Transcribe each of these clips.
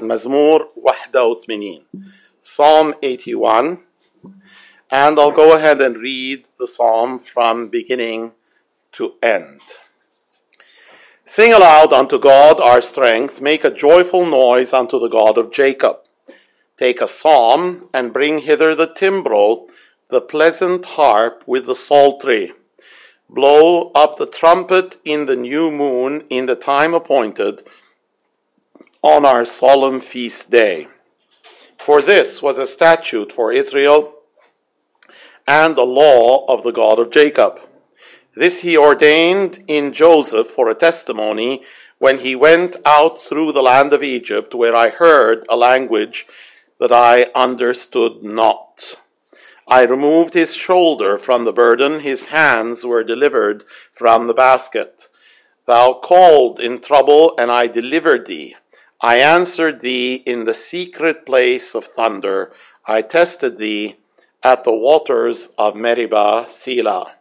Mazmur 81, Psalm 81. And I'll go ahead and read the psalm from beginning to end. Sing aloud unto God our strength, make a joyful noise unto the God of Jacob. Take a psalm, and bring hither the timbrel, the pleasant harp with the psaltery. Blow up the trumpet in the new moon, in the time appointed, on our solemn feast day. For this was a statute for Israel and a law of the God of Jacob. This he ordained in Joseph for a testimony when he went out through the land of Egypt, where I heard a language that I understood not. I removed his shoulder from the burden, his hands were delivered from the basket. Thou called in trouble, and I delivered thee. I answered thee in the secret place of thunder. I tested thee at the waters of Meribah, Selah.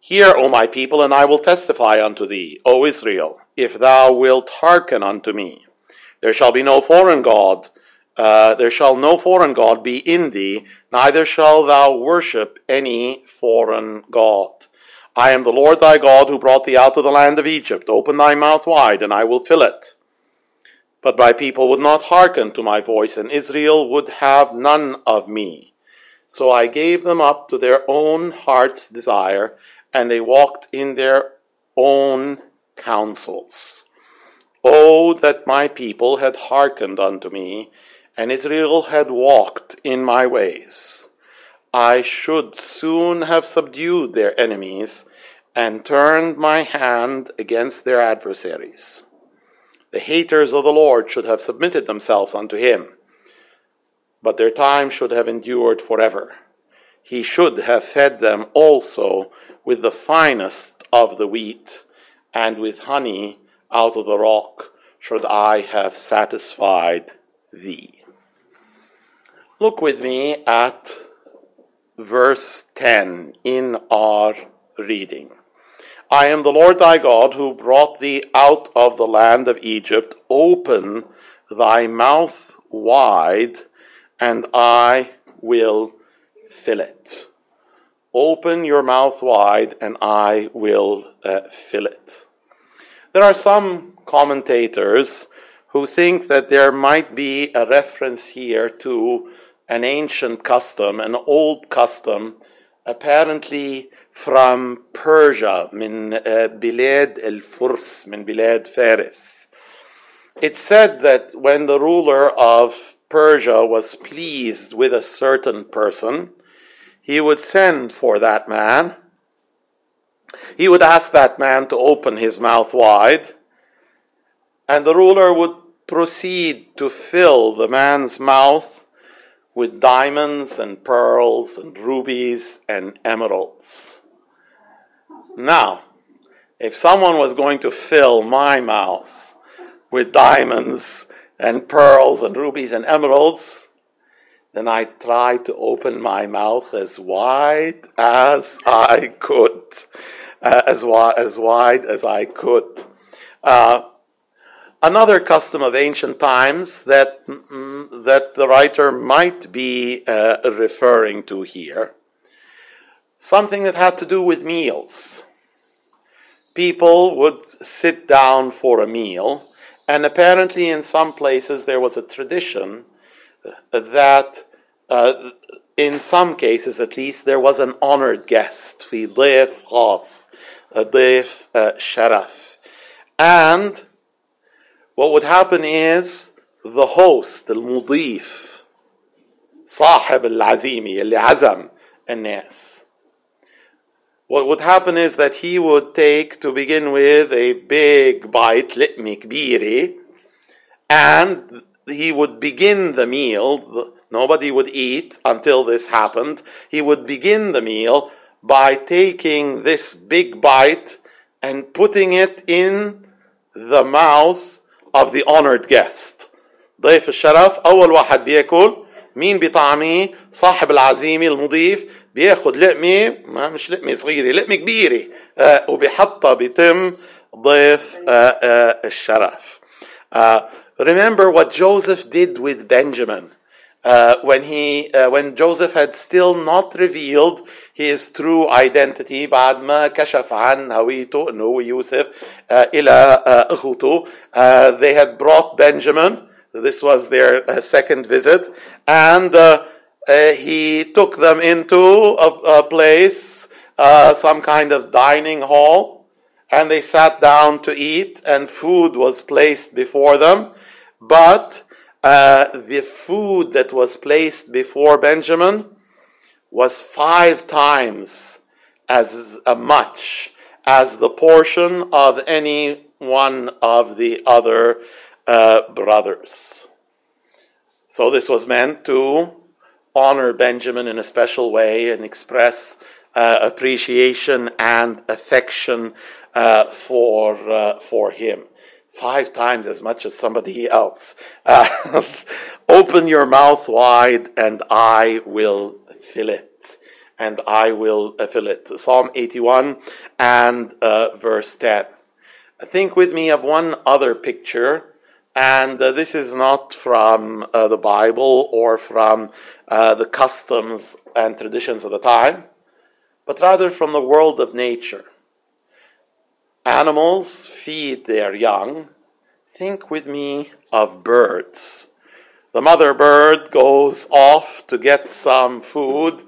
Hear, O my people, and I will testify unto thee, O Israel, if thou wilt hearken unto me. There shall be no foreign God, uh, there shall no foreign God be in thee, neither shall thou worship any foreign God. I am the Lord thy God who brought thee out of the land of Egypt. Open thy mouth wide, and I will fill it. But my people would not hearken to my voice, and Israel would have none of me. So I gave them up to their own heart's desire, and they walked in their own counsels. Oh, that my people had hearkened unto me, and Israel had walked in my ways. I should soon have subdued their enemies, and turned my hand against their adversaries. The haters of the Lord should have submitted themselves unto him, but their time should have endured forever. He should have fed them also with the finest of the wheat, and with honey out of the rock should I have satisfied thee. Look with me at verse 10 in our reading. I am the Lord thy God who brought thee out of the land of Egypt. Open thy mouth wide, and I will fill it. Open your mouth wide, and I will uh, fill it. There are some commentators who think that there might be a reference here to an ancient custom, an old custom, apparently from Persia, من بلاد الفرس, من بلاد فارس. It said that when the ruler of Persia was pleased with a certain person, he would send for that man. He would ask that man to open his mouth wide, and the ruler would proceed to fill the man's mouth with diamonds and pearls and rubies and emeralds. Now, if someone was going to fill my mouth with diamonds and pearls and rubies and emeralds, then I tried to open my mouth as wide as I could, uh, as, wi- as wide as I could. Uh, another custom of ancient times that mm, that the writer might be uh, referring to here, something that had to do with meals people would sit down for a meal, and apparently in some places there was a tradition that, uh, in some cases at least, there was an honored guest, في ضيف خاص, a ضيف uh, sharaf. And what would happen is the host, المضيف, صاحب العزيمة اللي عزم الناس what would happen is that he would take, to begin with, a big bite, لقمة كبيرة, and he would begin the meal. Nobody would eat until this happened. He would begin the meal by taking this big bite and putting it in the mouth of the honored guest. ضيف الشرف أول واحد بياكل مين بطعمه صاحب العزيمة المضيف بياخد لقمة ما مش لقمة صغيرة لقمة كبيرة آه وبيحطها بتم ضيف آه آه الشرف آه remember what Joseph did with Benjamin. Uh, when he, uh, when Joseph had still not revealed his true identity بعد ما كشف عن هويته انه هو يوسف uh, إلى uh, اخوته uh, they had brought Benjamin this was their uh, second visit and uh, he took them into a, a place uh, some kind of dining hall and they sat down to eat and food was placed before them but uh, the food that was placed before Benjamin was five times as uh, much as the portion of any one of the other uh, brothers. So this was meant to honor Benjamin in a special way and express uh, appreciation and affection uh, for uh, for him five times as much as somebody else. Uh, open your mouth wide and I will fill it. And I will uh, fill it. Psalm 81 and uh, verse 10. Think with me of one other picture, and uh, this is not from uh, the Bible or from uh, the customs and traditions of the time, but rather from the world of nature. Animals feed their young. Think with me of birds. The mother bird goes off to get some food,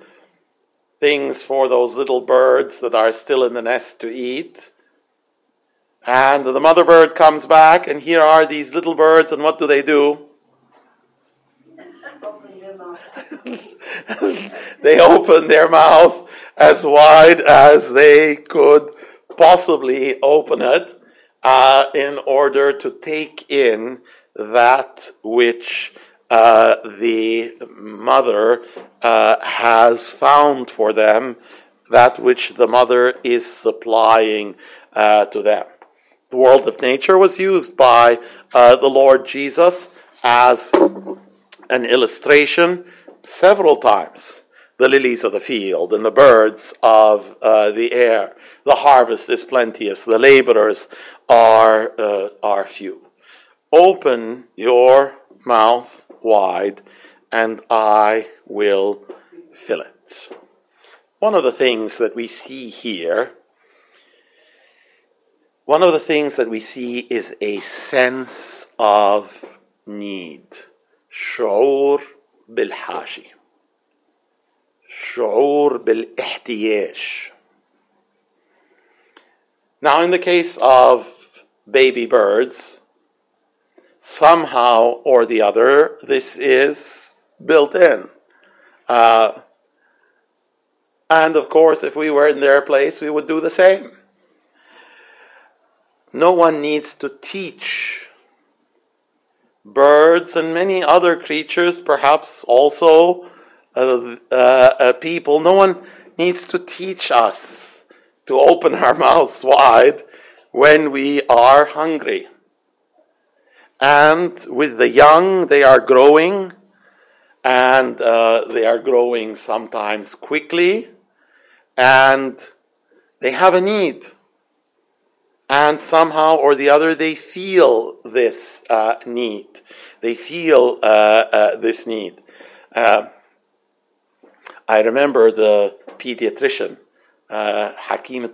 things for those little birds that are still in the nest to eat. And the mother bird comes back, and here are these little birds, and what do they do? they open their mouth as wide as they could possibly open it uh, in order to take in that which uh, the mother uh, has found for them, that which the mother is supplying uh, to them. The world of nature was used by uh, the Lord Jesus as an illustration several times. The lilies of the field and the birds of uh, the air. The harvest is plenteous. The laborers are, uh, are few. Open your mouth wide and I will fill it. One of the things that we see here, one of the things that we see is a sense of need. شعور بالحاجة. شعور بالاحتياج. Now, in the case of baby birds, somehow or the other, this is built in. Uh, and of course, if we were in their place, we would do the same. No one needs to teach birds and many other creatures, perhaps also uh, uh, people, no one needs to teach us to open our mouths wide when we are hungry. And with the young, they are growing, and uh, they are growing sometimes quickly, and they have a need And somehow or the other, they feel this uh, need. They feel uh, uh this need. Uh, I remember the pediatrician حكيمة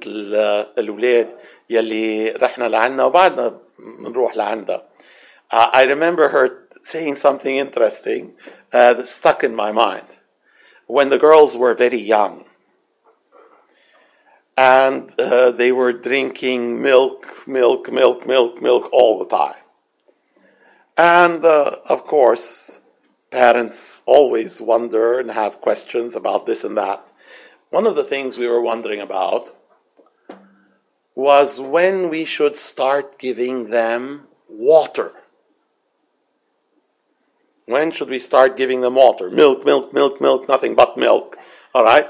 الأولاد يلي رحنا لعنا وبعدنا بنروح لعندها. I remember her saying something interesting uh, that stuck in my mind. When the girls were very young, and uh, they were drinking milk, milk, milk, milk, milk all the time. And uh, of course, parents always wonder and have questions about this and that. One of the things we were wondering about was when we should start giving them water. When should we start giving them water? Milk, milk, milk, milk, nothing but milk. All right?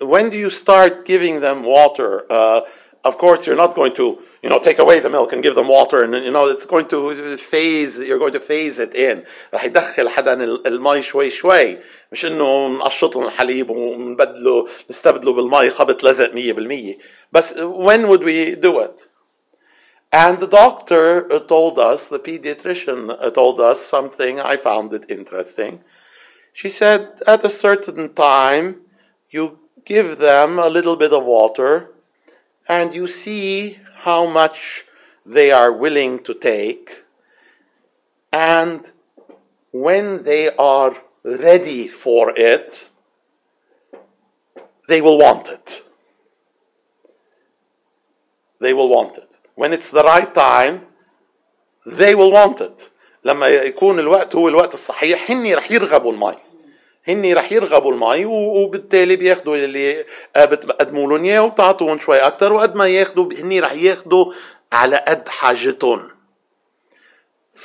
When do you start giving them water? Uh, of course, you're not going to, you know, take away the milk and give them water, and you know, it's going to phase. You're going to phase it in. راح يدخل حدا المي شوي شوي، مش انه نقشط لهم الحليب ونبدله نستبدله بالمي خبط لزق 100%. بس when would we do it? And the doctor uh, told us, the pediatrician uh, told us something, I found it interesting. She said, at a certain time, you give them a little bit of water and you see how much they are willing to take. And when they are ready for it, they will want it. They will want it. When it's the right time, they will want it. لما يكون الوقت هو الوقت الصحيح هني رح يرغبوا المي هني رح يرغبوا المي وبالتالي بياخذوا اللي بتقدموا لهم اياه وبتعطوهم شوي أكثر وقد ما ياخذوا هني رح ياخذوا على قد حاجتهم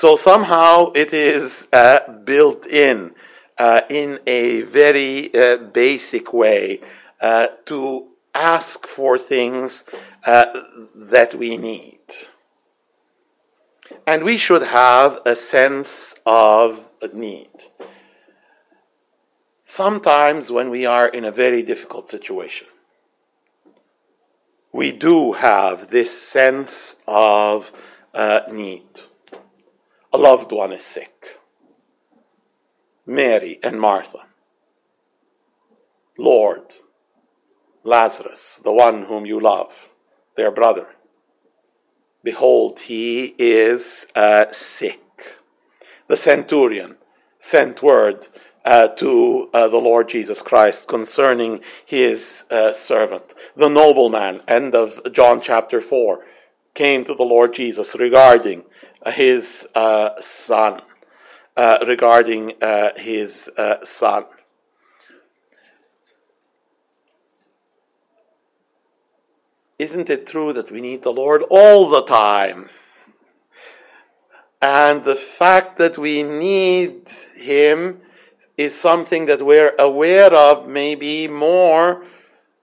So somehow it is uh, built in uh, in a very uh, basic way uh, to ask for things uh, that we need. And we should have a sense of need. Sometimes when we are in a very difficult situation, we do have this sense of uh, need a loved one is sick. Mary and Martha. Lord, Lazarus, the one whom you love, their brother. Behold, he is uh, sick. The centurion sent word uh, to uh, the Lord Jesus Christ concerning his uh, servant. The nobleman, end of John chapter 4, came to the Lord Jesus regarding his uh, son, uh, regarding uh, his uh, son. Isn't it true that we need the Lord all the time? And the fact that we need Him is something that we're aware of maybe more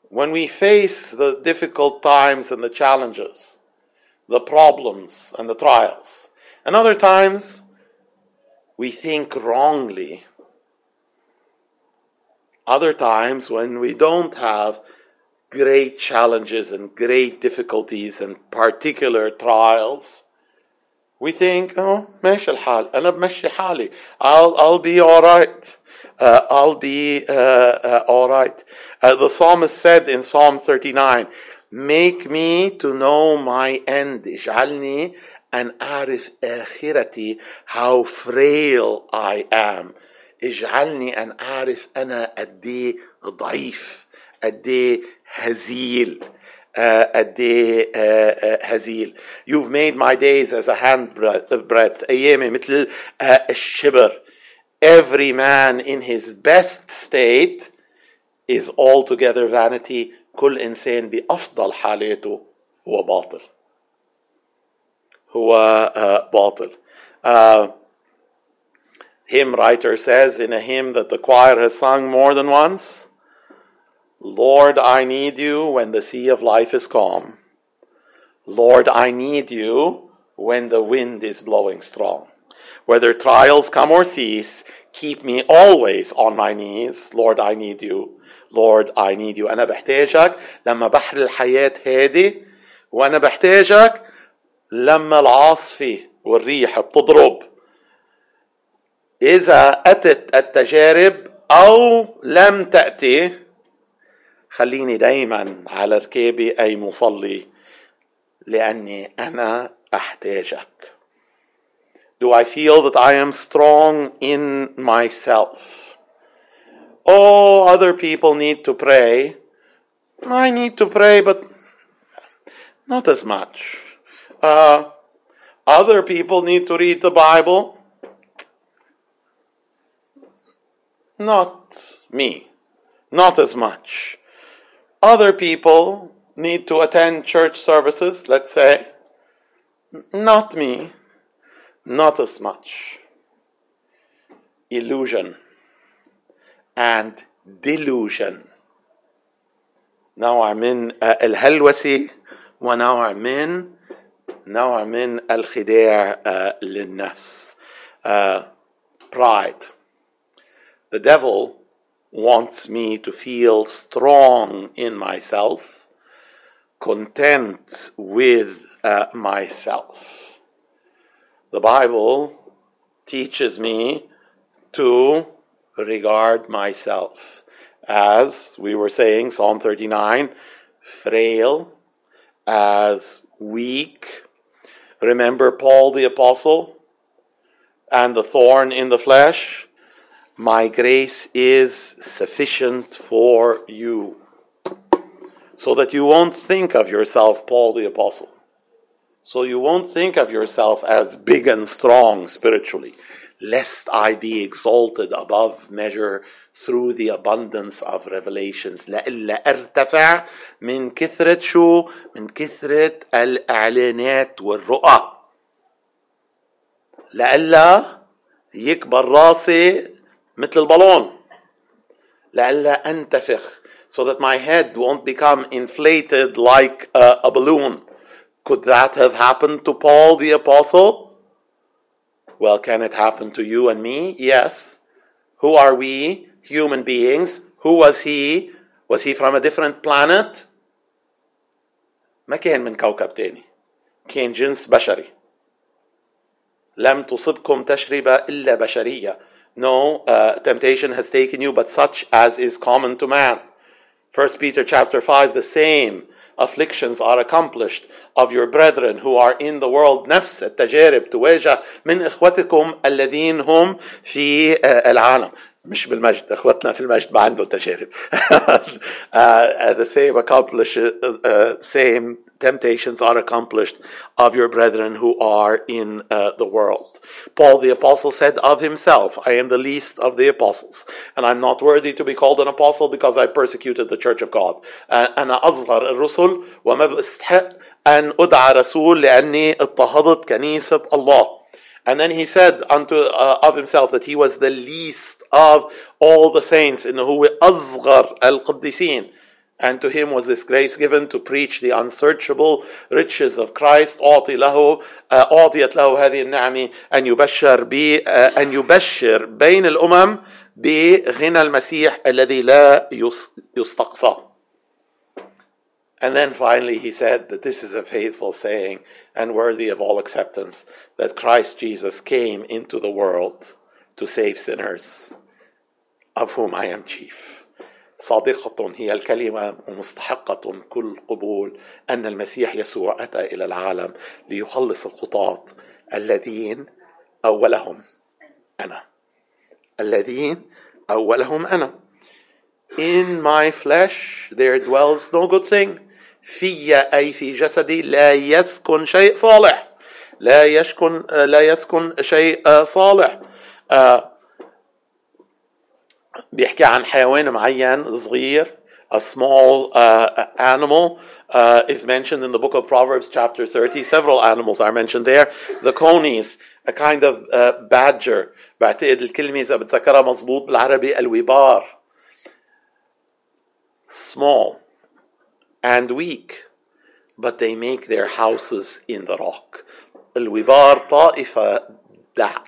when we face the difficult times and the challenges, the problems and the trials. And other times, we think wrongly. Other times, when we don't have great challenges and great difficulties and particular trials, we think, oh, ماشي الحال, أنا بمشي حالي. I'll, I'll be alright. Uh, I'll be uh, uh, alright. Uh, the psalmist said in Psalm 39, Make me to know my end. اجعلني أن أعرف آخرتي how frail I am اجعلني أن أعرف أنا قد ضعيف قد هزيل قد هزيل You've made my days as a handbreadth أيامي مثل الشبر Every man in his best state is altogether vanity كل إنسان بأفضل حالاته هو باطل هو باطل uh, hymn writer says in a hymn that the choir has sung more than once Lord, I need you when the sea of life is calm. Lord, I need you when the wind is blowing strong. Whether trials come or cease, keep me always on my knees. Lord, I need you. Lord, I need you. أنا بحتاجك لما بحر الحياة هادي وأنا بحتاجك لما العاصفة والريح بتضرب إذا أتت التجارب أو لم تأتي خليني دايما على ركابي أي مصلي لأني أنا أحتاجك Do I feel that I am strong in myself? Oh, other people need to pray. I need to pray, but not as much. Uh, other people need to read the Bible. Not me. Not as much. Other people need to attend church services, let's say. Not me. Not as much. Illusion and delusion. نوع من الهلوسة ونوع من نوع من الخداع للنفس. Uh, pride. The devil wants me to feel strong in myself, content with uh, myself. The Bible teaches me to regard myself as we were saying, Psalm 39, frail, as weak. Remember Paul the Apostle and the thorn in the flesh? My grace is sufficient for you. So that you won't think of yourself, Paul the Apostle. So you won't think of yourself as big and strong spiritually, lest I be exalted above measure through the abundance of revelations لإلا ارتفع من كثرة شو من كثرة الإعلانات والرؤى لإلا يكبر راسي مثل البالون لئلا أنتفخ so that my head won't become inflated like a, a balloon. Could that have happened to Paul the Apostle? Well, can it happen to you and me? Yes. Who are we? Human beings. Who was he? Was he from a different planet? ما كان من كوكب تاني. كان جنس بشري. لم تصبكم تشربة إلا بشرية. No uh, temptation has taken you but such as is common to man. First Peter chapter 5, the same afflictions are accomplished of your brethren who are in the world نفس التجارب تواجه من إخوتكم الذين هم في العالم مش بالمجد اخوتنا في المجد ما عندهم تجارب uh, the same accomplish uh, same temptations are accomplished of your brethren who are in uh, the world Paul the apostle said of himself I am the least of the apostles and I'm not worthy to be called an apostle because I persecuted the church of God أنا أصغر الرسل وما بستحق أن أدعى رسول لأني اضطهدت كنيسة الله and then he said unto uh, of himself that he was the least of all the saints إنه هو أصغر القديسين and to him was this grace given to preach the unsearchable riches of Christ أعطي له أعطيت له هذه النعمة أن يبشر ب أن يبشر بين الأمم بغنى المسيح الذي لا يستقصى And then finally he said that this is a faithful saying and worthy of all acceptance that Christ Jesus came into the world to save sinners, Of whom I am chief. صادقة هي الكلمة ومستحقة كل قبول أن المسيح يسوع أتى إلى العالم ليخلص الخطاة الذين أولهم أنا. الذين أولهم أنا. In my flesh there dwells no good thing. في أي في جسدي لا يسكن شيء صالح. لا يسكن لا يسكن شيء صالح. بيحكي عن حيوان معين صغير a small uh, animal uh, is mentioned in the book of Proverbs chapter 30 several animals are mentioned there the conies a kind of uh, badger بعتقد الكلمة إذا بتذكرها مظبوط بالعربي الوبار small and weak but they make their houses in the rock الوبار طائفة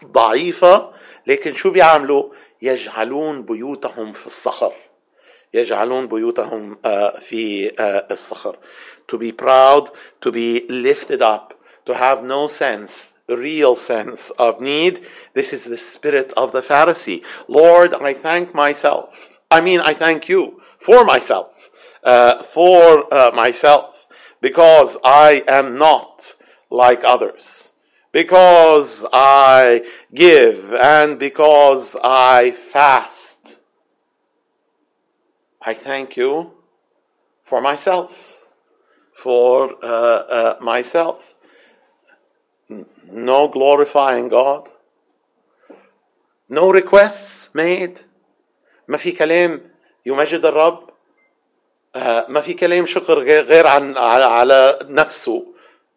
ضعيفة لكن شو بيعملوا يجعلون بيوتهم في الصخر يجعلون بيوتهم في الصخر to be proud to be lifted up to have no sense real sense of need this is the spirit of the Pharisee Lord I thank myself I mean I thank you for myself uh, for uh, myself because I am not like others Because I give and because I fast. I thank you for myself, for uh, uh, myself. No glorifying God, no requests made. ما في كلام يمجد الرب uh, ما في كلام شكر غير عن على نفسه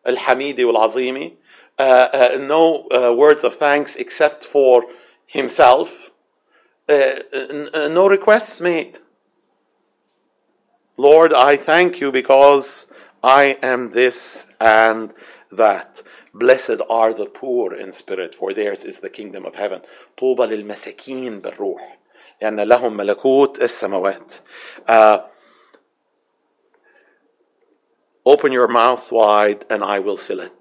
uh, uh, no uh, words of thanks except for himself, no requests made. Lord, I thank you because I am this and that. Blessed are the poor in spirit, for theirs is the kingdom of heaven. طوبى للمساكين بالروح لأن لهم ملكوت السماوات. Open your mouth wide and I will fill it.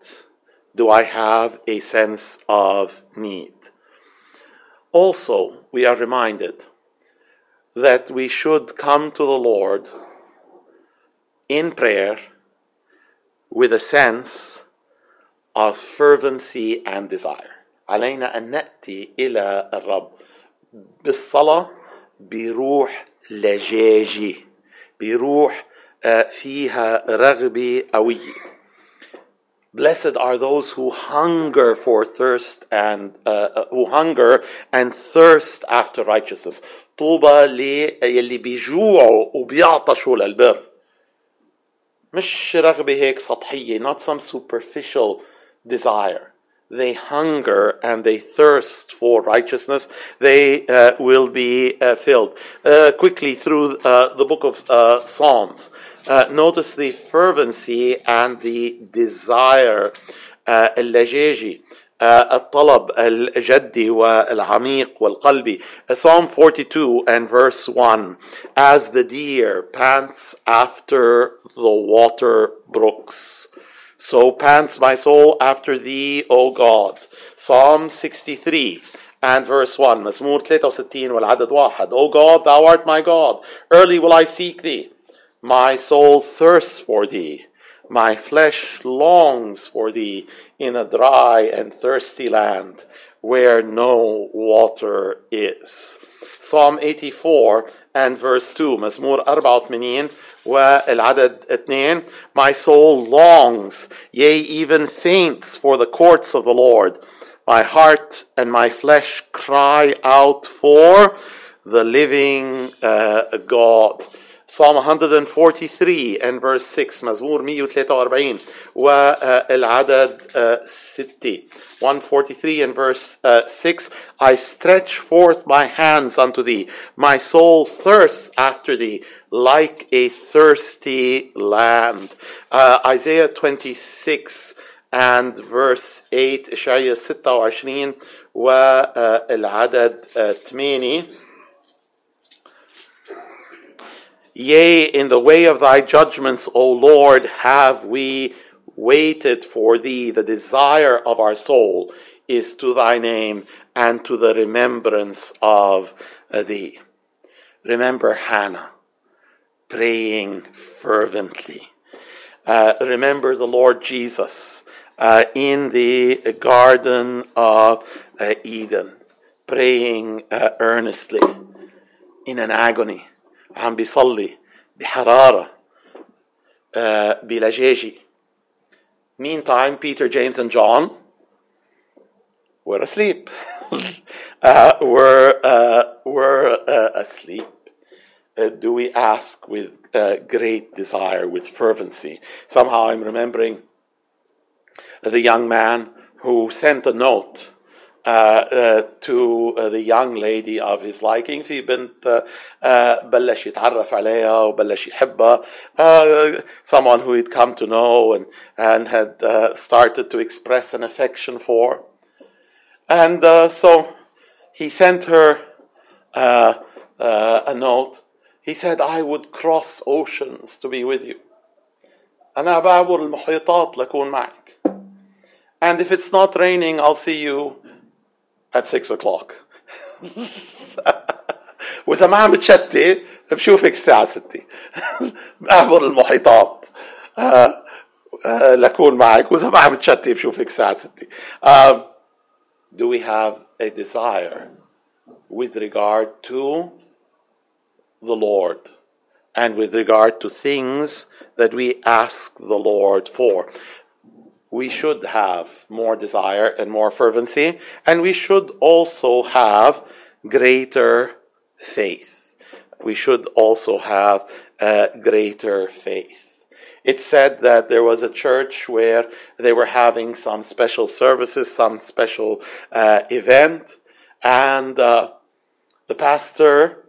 Do I have a sense of need? Also, we are reminded that we should come to the Lord in prayer with a sense of fervency and desire. علينا أن نأتي إلى الرب بالصلاة بروح لجاجي بروح فيها رغبة قوية Blessed are those who hunger for thirst and uh, who hunger and thirst after righteousness. طوبى للي بيجوعوا وبيعطشوا للبر. مش رغبة هيك سطحية, not some superficial desire. They hunger and they thirst for righteousness. They uh, will be uh, filled. Uh, quickly through the book of Psalms. notice the fervency and the desire اللجاجي الطلب الجدي والعميق والقلبي Psalm 42 and verse 1 As the deer pants after the water brooks so pants my soul after thee, O God. Psalm 63 and verse 1. مزمور 63 والعدد واحد. O God, thou art my God. Early will I seek thee. My soul thirsts for thee. My flesh longs for thee in a dry and thirsty land where no water is. Psalm 84 and verse 2 مزمور 84 والعدد 2 My soul longs yea even faints for the courts of the Lord my heart and my flesh cry out for the living uh, God Psalm 143 and verse 6 مزمور 143 والعدد 6 143 and verse 6 I stretch forth my hands unto thee my soul thirsts after thee like a thirsty land uh, Isaiah 26 and verse 8 إشعياء 26 والعدد 8 Yea, in the way of thy judgments, O Lord, have we waited for thee. The desire of our soul is to thy name and to the remembrance of thee. Remember Hannah praying fervently. Uh, remember the Lord Jesus uh, in the Garden of uh, Eden, praying uh, earnestly in an agony. عم بيصلي بحرارة بلجاجة Meantime, Peter, James, and John were asleep. uh, were uh, were uh, asleep. do we ask with great desire, with fervency? Somehow, I'm remembering the young man who sent a note uh, uh, to uh, the young lady of his liking في بنت بلش يتعرف عليها وبلش يحبها someone who he'd come to know and, and had started to express an affection for and so he sent her a note he said I would cross oceans to be with you أنا بعبر المحيطات لأكون معك and if it's not raining I'll see you at 6 o'clock وإذا ما عم بتشتي بشوفك الساعة 6 أعبر المحيطات لأكون معك وإذا ما عم بتشتي بشوفك الساعة 6 Do we have a desire with regard to the Lord and with regard to things that we ask the Lord for? we should have more desire and more fervency, and we should also have greater faith. We should also have greater faith. It said that there was a church where they were having some special services, some special uh, event, and uh, the pastor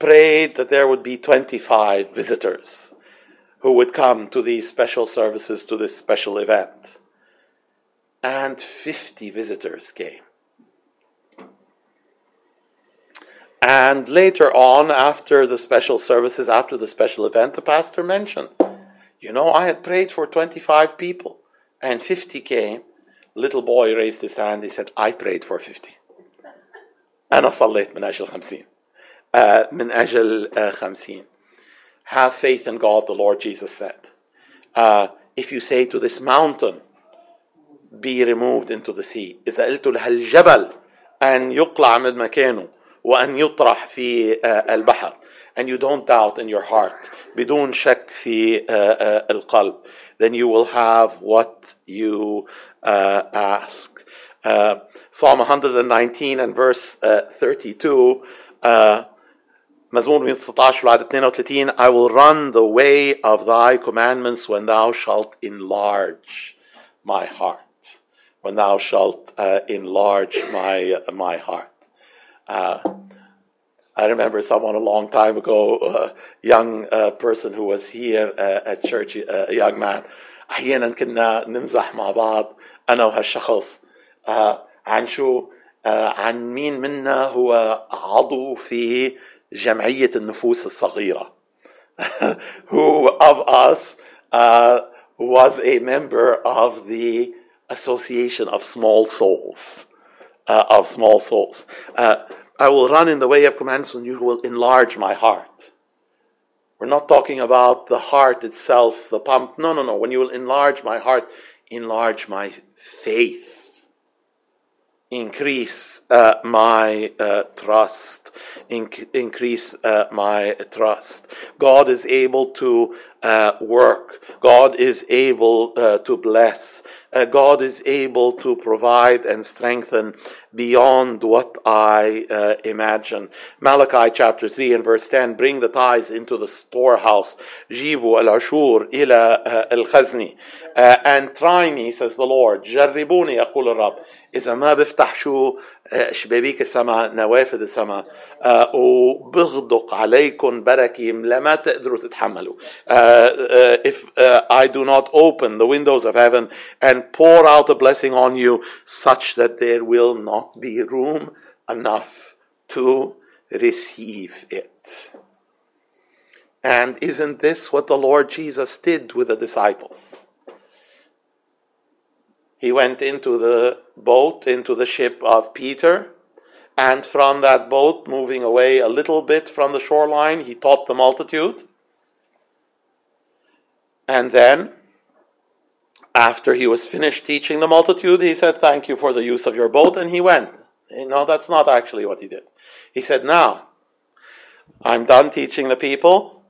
prayed that there would be 25 visitors who would come to these special services, to this special event. And 50 visitors came. And later on, after the special services, after the special event, the pastor mentioned, You know, I had prayed for 25 people and 50 came. Little boy raised his hand. He said, I prayed for 50. أنا صليت من أجل خمسين. Uh, من أجل uh, خمسين. Have faith in God, the Lord Jesus said. Uh, if you say to this mountain, be removed into the sea. إذا قلت لهالجبل أن يقلع من مكانه وأن يطرح في uh, البحر and you don't doubt in your heart بدون شك في uh, uh, القلب then you will have what you uh, ask. Uh, Psalm 119 and verse uh, 32 uh, مزمور 116 وعدد 32 I will run the way of thy commandments when thou shalt enlarge my heart when thou shalt uh, enlarge my my heart uh, I remember someone a long time ago, a young uh, person who was here uh, at church, uh, a young man. أحيانا كنا نمزح مع بعض أنا وهالشخص عن شو عن مين منا هو عضو في جمعية النفوس الصغيرة. Who of us was a member of the Association of Small Souls, of Small Souls. I will run in the way of commands and you will enlarge my heart. We're not talking about the heart itself, the pump. No, no, no. When you will enlarge my heart, enlarge my faith. Increase uh, my uh, trust. inc- increase uh, my trust. God is able to uh, work. God is able uh, to bless. Uh, God is able to provide and strengthen beyond what I uh, imagine. Malachi chapter 3 and verse 10 bring the tithes into the storehouse. Jibu al ashur ila uh, al khazni. Uh, and try me, says the Lord. Jarribuni, rab. إذا ما بفتح شو شبابيك السماء نوافذ السماء وبغدق عليكم بركة لما تقدروا تتحملوا. If I do not open the windows of heaven and pour out a blessing on you such that there will not be room enough to receive it. And isn't this what the Lord Jesus did with the disciples? He went into the boat, into the ship of Peter, and from that boat, moving away a little bit from the shoreline, he taught the multitude. And then, after he was finished teaching the multitude, he said, Thank you for the use of your boat, and he went. No, that's not actually what he did. He said, Now, I'm done teaching the people,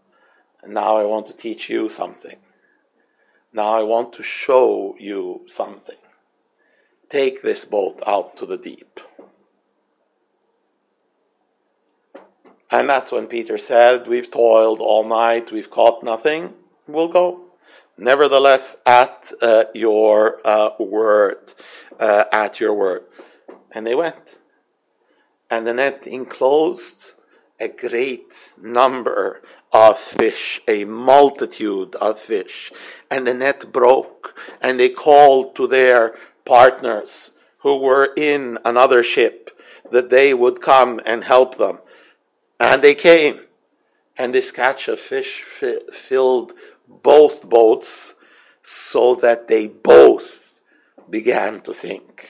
and now I want to teach you something. Now I want to show you something. Take this boat out to the deep. And that's when Peter said, We've toiled all night, we've caught nothing, we'll go. Nevertheless, at uh, your uh, word, uh, at your word. And they went. And the net enclosed a great number of fish, a multitude of fish. And the net broke, and they called to their partners who were in another ship that they would come and help them. And they came, and this catch of fish fi- filled both boats so that they both began to sink.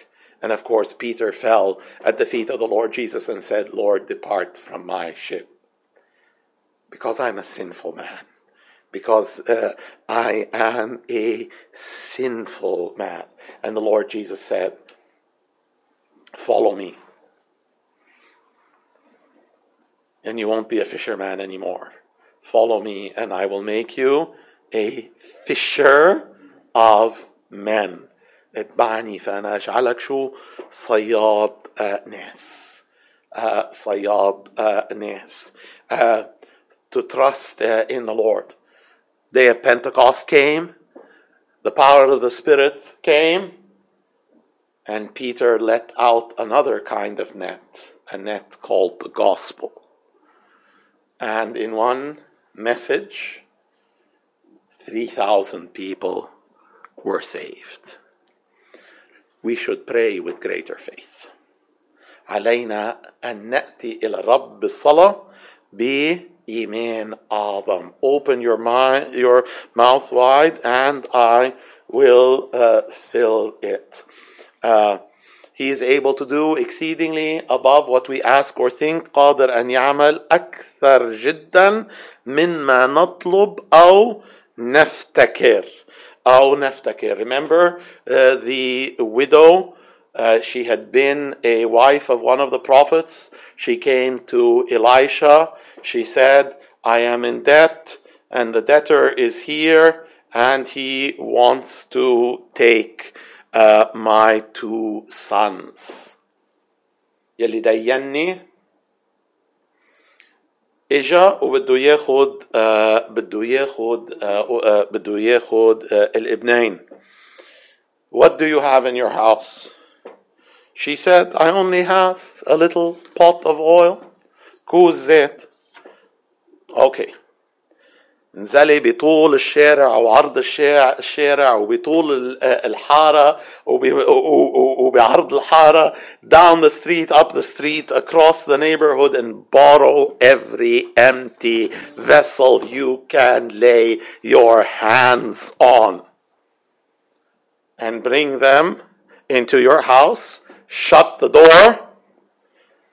And of course, Peter fell at the feet of the Lord Jesus and said, Lord, depart from my ship Because I'm a sinful man. Because uh, I am a sinful man. And the Lord Jesus said, Follow me. And you won't be a fisherman anymore. Follow me, and I will make you a fisher of men. اتبعني فأنا أجعلك شو صياد uh, ناس uh, صياد uh, ناس uh, to trust uh, in the Lord. Day of Pentecost came, the power of the Spirit came, and Peter let out another kind of net, a net called the gospel. And in one message, 3,000 people were saved. We should pray with greater faith. علينا أن نأتي إلى الرب بالصلاة إيمان أعظم. Open your mind, your mouth wide, and I will uh, fill it. Uh, he is able to do exceedingly above what we ask or think. قادر أن يعمل أكثر جدا مما نطلب أو نفتكر. أو نفتكر. Remember uh, the widow. Uh, she had been a wife of one of the prophets. She came to Elisha. She said, I am in debt, and the debtor is here, and he wants to take uh, my two sons. يلي ديني اجا وبده ياخد آه بده ياخد آه آه بده ياخد آه الابنين. What do you have in your house? She said, I only have a little pot of oil. كوز زيت. Okay. انزلي بطول الشارع وعرض الشارع, الشارع وبطول الحارة وبعرض الحارة down the street, up the street, across the neighborhood and borrow every empty vessel you can lay your hands on and bring them into your house, shut the door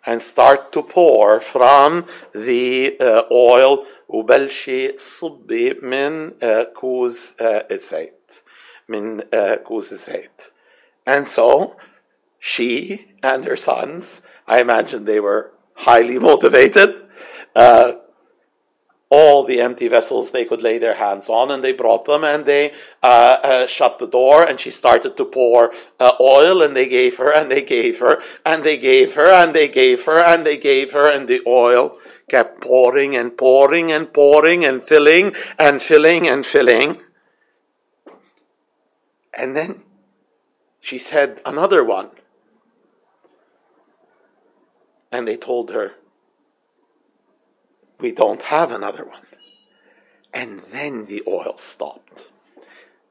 and start to pour from the uh, oil وبلشي صبي من كوز الزيت من كوز الزيت and so she and her sons I imagine they were highly motivated uh, all the empty vessels they could lay their hands on, and they brought them and they uh, uh, shut the door, and she started to pour uh, oil, and they gave her, and they gave her, and they gave her, and they gave her, and they gave her, and the oil kept pouring and pouring and pouring and filling and filling and filling. And then she said, Another one. And they told her, we don't have another one. And then the oil stopped.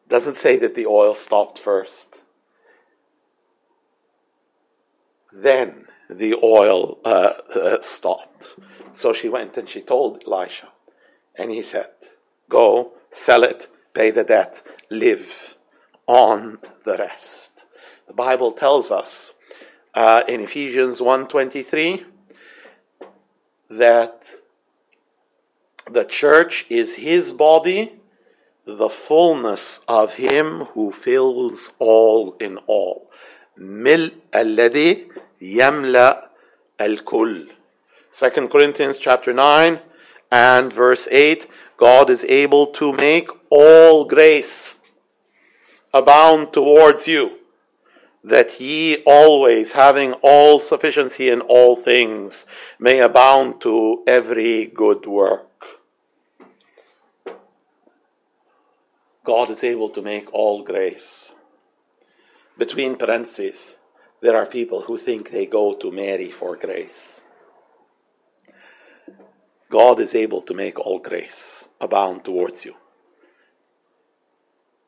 Doesn't say that the oil stopped first. Then the oil uh, uh, stopped. So she went and she told Elisha. And he said, Go, sell it, pay the debt, live on the rest. The Bible tells us uh, in Ephesians 1.23 that the church is his body, the fullness of him who fills all in all. ملء الذي يملأ الكل. 2 Corinthians chapter 9 and verse 8 God is able to make all grace abound towards you, that ye always, having all sufficiency in all things, may abound to every good work. God is able to make all grace. Between parentheses, there are people who think they go to Mary for grace. God is able to make all grace abound towards you.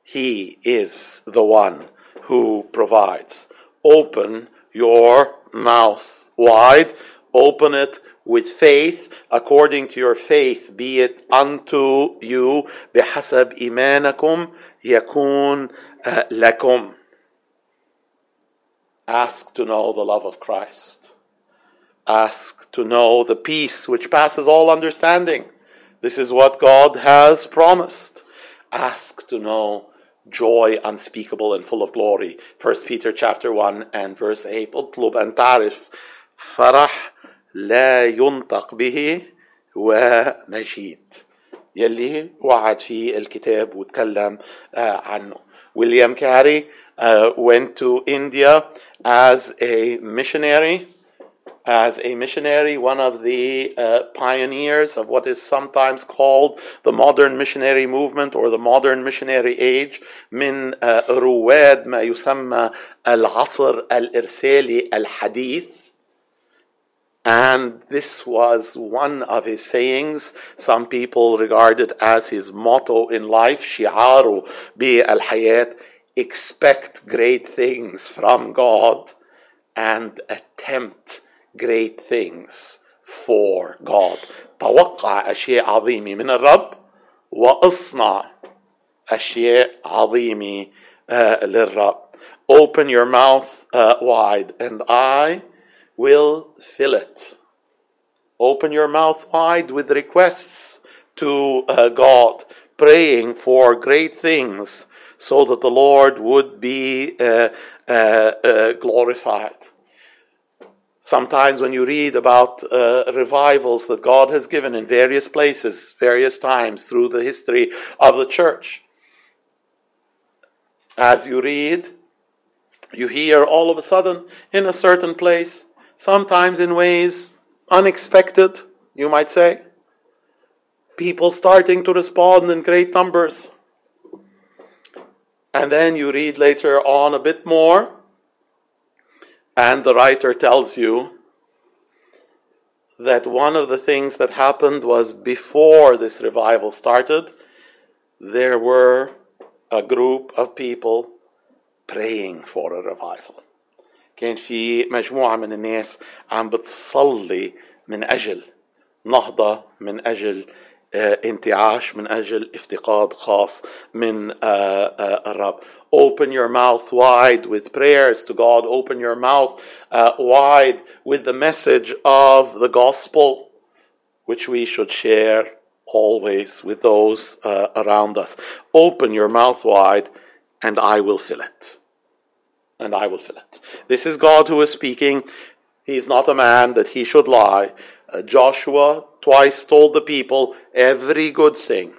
He is the one who provides. Open your mouth wide, open it with faith according to your faith be it unto you بحسب إيمانكم يكون لكم Ask to know the love of Christ. Ask to know the peace which passes all understanding. This is what God has promised. Ask to know joy unspeakable and full of glory. 1 Peter chapter 1 and verse 8. اطلب أن تعرف فرح لا ينطق به ومجيد يلي وعد فيه الكتاب وتكلم عنه William Carey uh, went to India as a missionary as a missionary, one of the uh, pioneers of what is sometimes called the modern missionary movement or the modern missionary age من uh, رواد ما يسمى العصر الإرسالي الحديث and this was one of his sayings. Some people regard it as his motto in life, shi'aru bi al-hayat, expect great things from God and attempt great things for God توقع أشياء عظيمة من الرب واصنع أشياء عظيمة uh, للرب Open your mouth uh, wide and I will fill it. Open your mouth wide with requests to uh, God, praying for great things so that the Lord would be uh, uh, uh glorified. Sometimes when you read about uh, revivals that God has given in various places, various times through the history of the church, as you read, you hear all of a sudden in a certain place, sometimes in ways unexpected, you might say, people starting to respond in great numbers. And then you read later on a bit more, and the writer tells you that one of the things that happened was before this revival started, there were a group of people praying for a revival. كان في مجموعة من الناس عم بتصلي من أجل نهضة من أجل انتعاش من أجل افتقاد خاص من الرب Open your mouth wide with prayers to God. Open your mouth uh, wide with the message of the gospel, which we should share always with those uh, around us. Open your mouth wide, and I will fill it. And I will fill it. This is God who is speaking. He is not a man that he should lie. Uh, Joshua twice told the people, Every good thing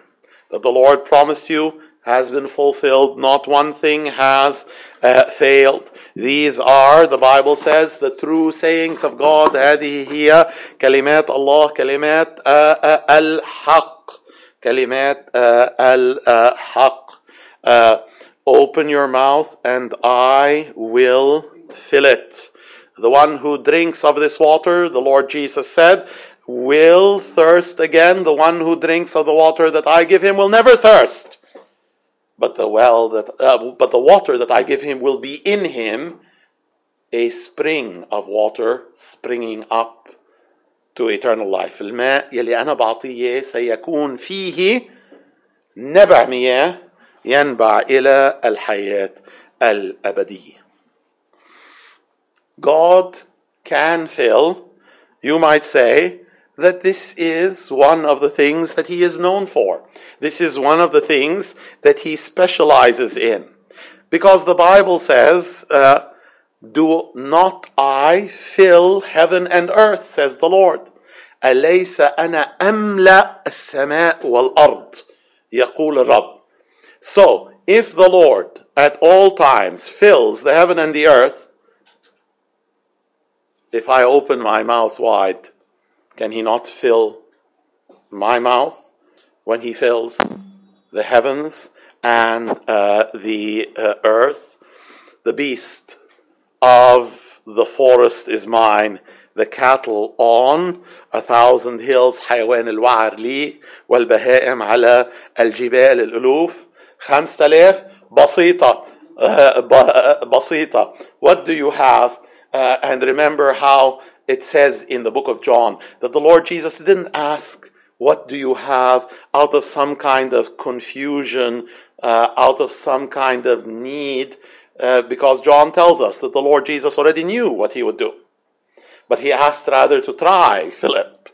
that the Lord promised you has been fulfilled. Not one thing has uh, failed. These are, the Bible says, the true sayings of God. هذه هي كلمات الله كلمات الحق كلمات الحق Open your mouth and I will fill it. The one who drinks of this water, the Lord Jesus said, will thirst again. The one who drinks of the water that I give him will never thirst but the well that, uh, but the water that I give him will be in him a spring of water springing up to eternal life. الماء يلي أنا بعطيه سيكون فيه نبع مياه ينبع إلى الحياة الأبدية. God can fill, you might say, that this is one of the things that he is known for. This is one of the things that he specializes in. Because the Bible says, uh, Do not I fill heaven and earth, says the Lord. أليس أنا أملأ السماء والأرض يقول الرب. So, if the Lord at all times fills the heaven and the earth, if I open my mouth wide, can he not fill my mouth when he fills the heavens and uh, the uh, earth? The beast of the forest is mine, the cattle on a thousand hills حيوان الوعر لي والبهائم على الجبال الألوف خمسة آلاف بسيطة بسيطة What do you have? Uh, and remember how it says in the book of John that the Lord Jesus didn't ask, What do you have? out of some kind of confusion, uh, out of some kind of need, uh, because John tells us that the Lord Jesus already knew what he would do. But he asked rather to try Philip.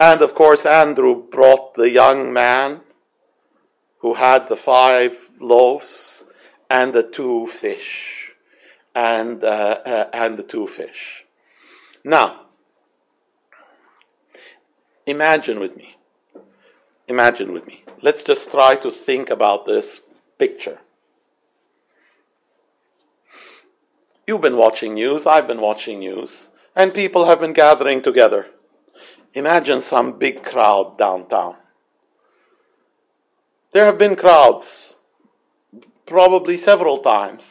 And of course, Andrew brought the young man who had the five loaves and the two fish and, uh, uh, and the two fish. Now, imagine with me. Imagine with me. Let's just try to think about this picture. You've been watching news, I've been watching news, and people have been gathering together. Imagine some big crowd downtown. There have been crowds, probably several times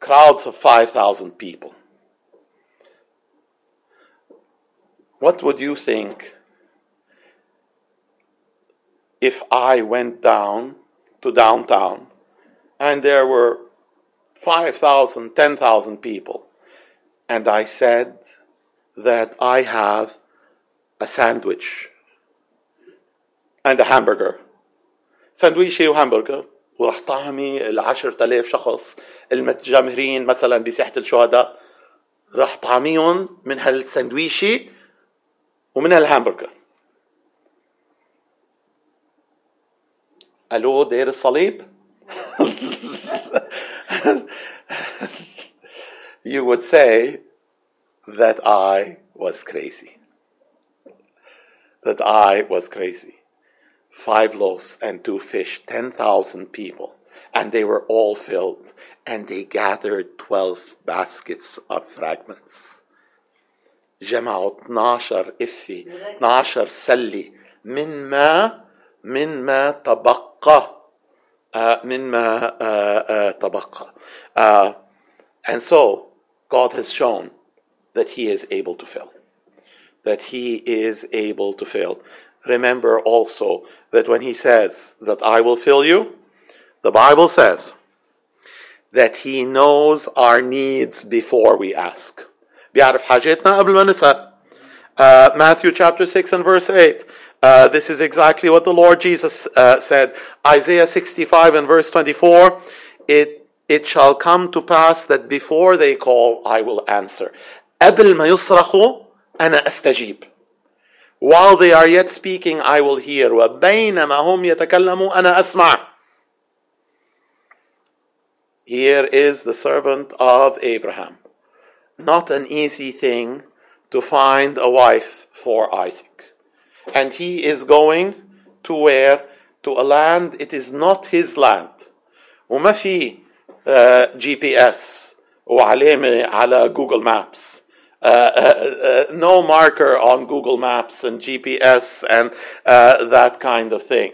crowds of 5,000 people. What would you think if I went down to downtown and there were 5,000, 10,000 people and I said that I have a sandwich and a hamburger سندويشي وهامبرجر وراح طعمي العشر تلاف شخص المتجمهرين مثلا بساحة الشهداء راح طعميهم من هالسندويشي ومن هالهامبرجر ألو دير الصليب you would say that I was crazy. That I was crazy. Five loaves and two fish, 10,000 people, and they were all filled, and they gathered 12 baskets of fragments. جمعوا 12 إفي 12 سلي من ما من ما تبقى uh, من ما uh, uh, تبقى uh, and so God has shown that He is able to fill. That He is able to fill. Remember also that when He says that I will fill you, the Bible says that He knows our needs before we ask. بيعرف حاجاتنا قبل ما نسأل. Uh, Matthew chapter 6 and verse 8. Uh, this is exactly what the Lord Jesus uh, said. Isaiah 65 and verse 24. It, it shall come to pass that before they call, I will answer. قبل ما يصرخوا أنا أستجيب. While they are yet speaking, I will hear. وبينما هم يتكلموا أنا أسمع. Here is the servant of Abraham. Not an easy thing to find a wife for Isaac. And he is going to where? To a land, it is not his land. وما في جي بي اس وعلامة على جوجل مابس uh, uh, no marker on Google Maps and GPS and uh, that kind of thing.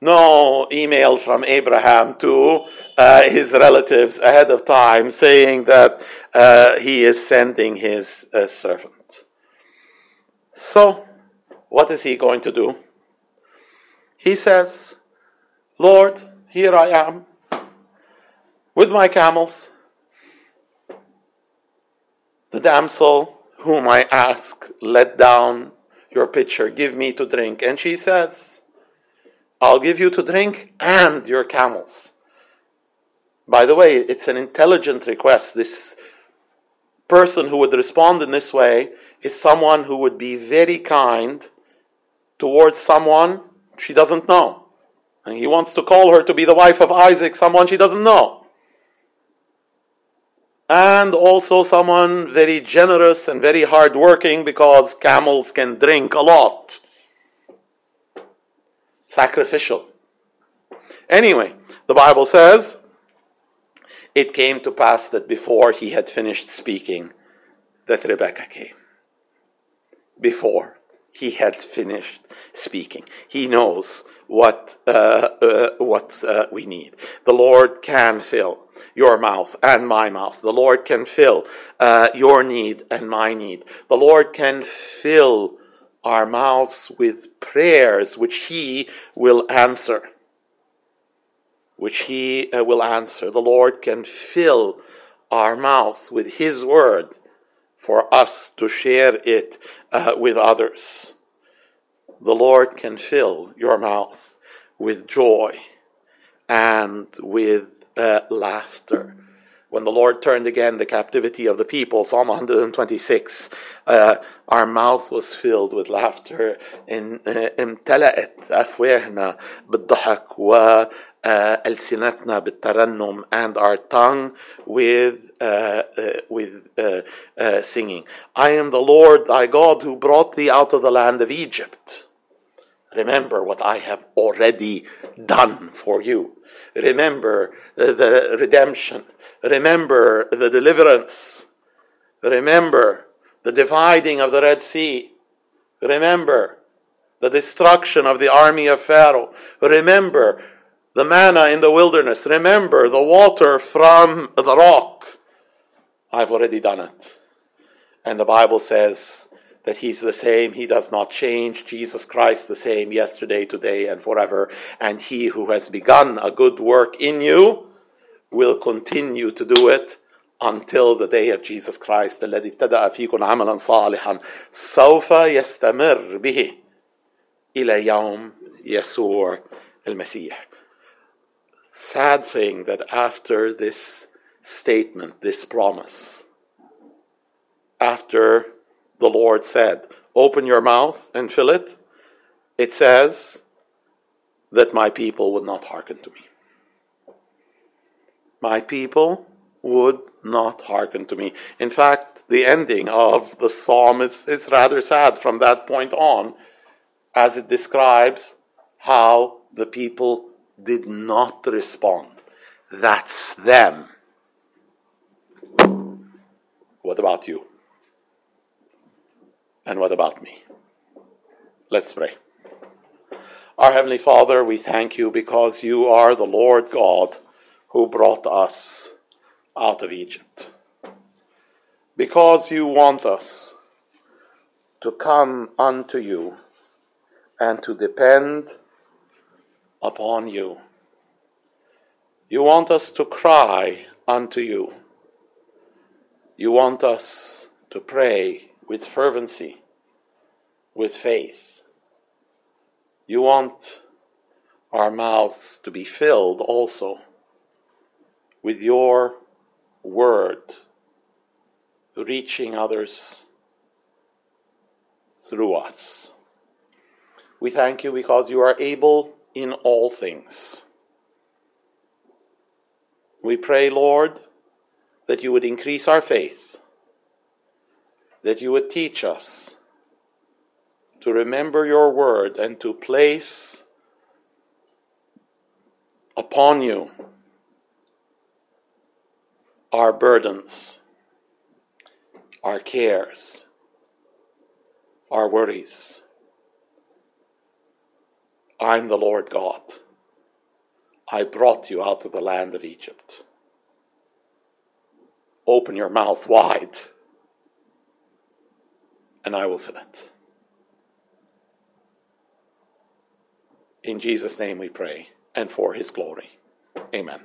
No email from Abraham to uh, his relatives ahead of time saying that uh, he is sending his uh, servant. So, what is he going to do? He says, Lord, here I am with my camels. The damsel whom I ask, let down your pitcher, give me to drink. And she says, I'll give you to drink and your camels. By the way, it's an intelligent request. This person who would respond in this way is someone who would be very kind towards someone she doesn't know. And he wants to call her to be the wife of Isaac, someone she doesn't know and also someone very generous and very hardworking because camels can drink a lot. Sacrificial. Anyway, the Bible says, it came to pass that before he had finished speaking, that Rebecca came. Before he had finished speaking. He knows what, uh, uh, what uh, we need. The Lord can fill your mouth and my mouth. The Lord can fill uh, your need and my need. The Lord can fill our mouths with prayers which He will answer. Which He uh, will answer. The Lord can fill our mouth with His word for us to share it uh, with others. The Lord can fill your mouth with joy and with uh, laughter When the Lord turned again the captivity of the people, Psalm 126, uh, our mouth was filled with laughter. In, امتلأت أفواهنا بالضحك وألسنتنا بالترنم and our tongue with, uh, uh, with uh, uh, singing. I am the Lord thy God who brought thee out of the land of Egypt. Remember what I have already done for you. Remember the redemption. Remember the deliverance. Remember the dividing of the Red Sea. Remember the destruction of the army of Pharaoh. Remember the manna in the wilderness. Remember the water from the rock. I've already done it. And the Bible says that He's the same. He does not change. Jesus Christ the same yesterday, today, and forever. And He who has begun a good work in you will continue to do it until the day of Jesus Christ الذي ابتدأ فيكم عملا صالحا سوف يستمر به إلى يوم يسوع المسيح. Sad thing that after this statement, this promise, after the Lord said, Open your mouth and fill it, it says that my people would not hearken to me. My people would not hearken to me. In fact, the ending of the psalm is, is rather sad from that point on, as it describes how the people did not respond. That's them. What about you? And what about me? Let's pray. Our Heavenly Father, we thank you because you are the Lord God who brought us out of Egypt. Because you want us to come unto you and to depend upon you. You want us to cry unto you. You want us to pray with fervency, with faith. You want our mouths to be filled also with your word, reaching others through us. We thank you because you are able in all things. We pray, Lord, that you would increase our faith, that you would teach us to remember your word and to place upon you our burdens, our cares, our worries. I'm the Lord God. I brought you out of the land of Egypt. Open your mouth wide, and I will fill it. In Jesus' name we pray, and for his glory. Amen.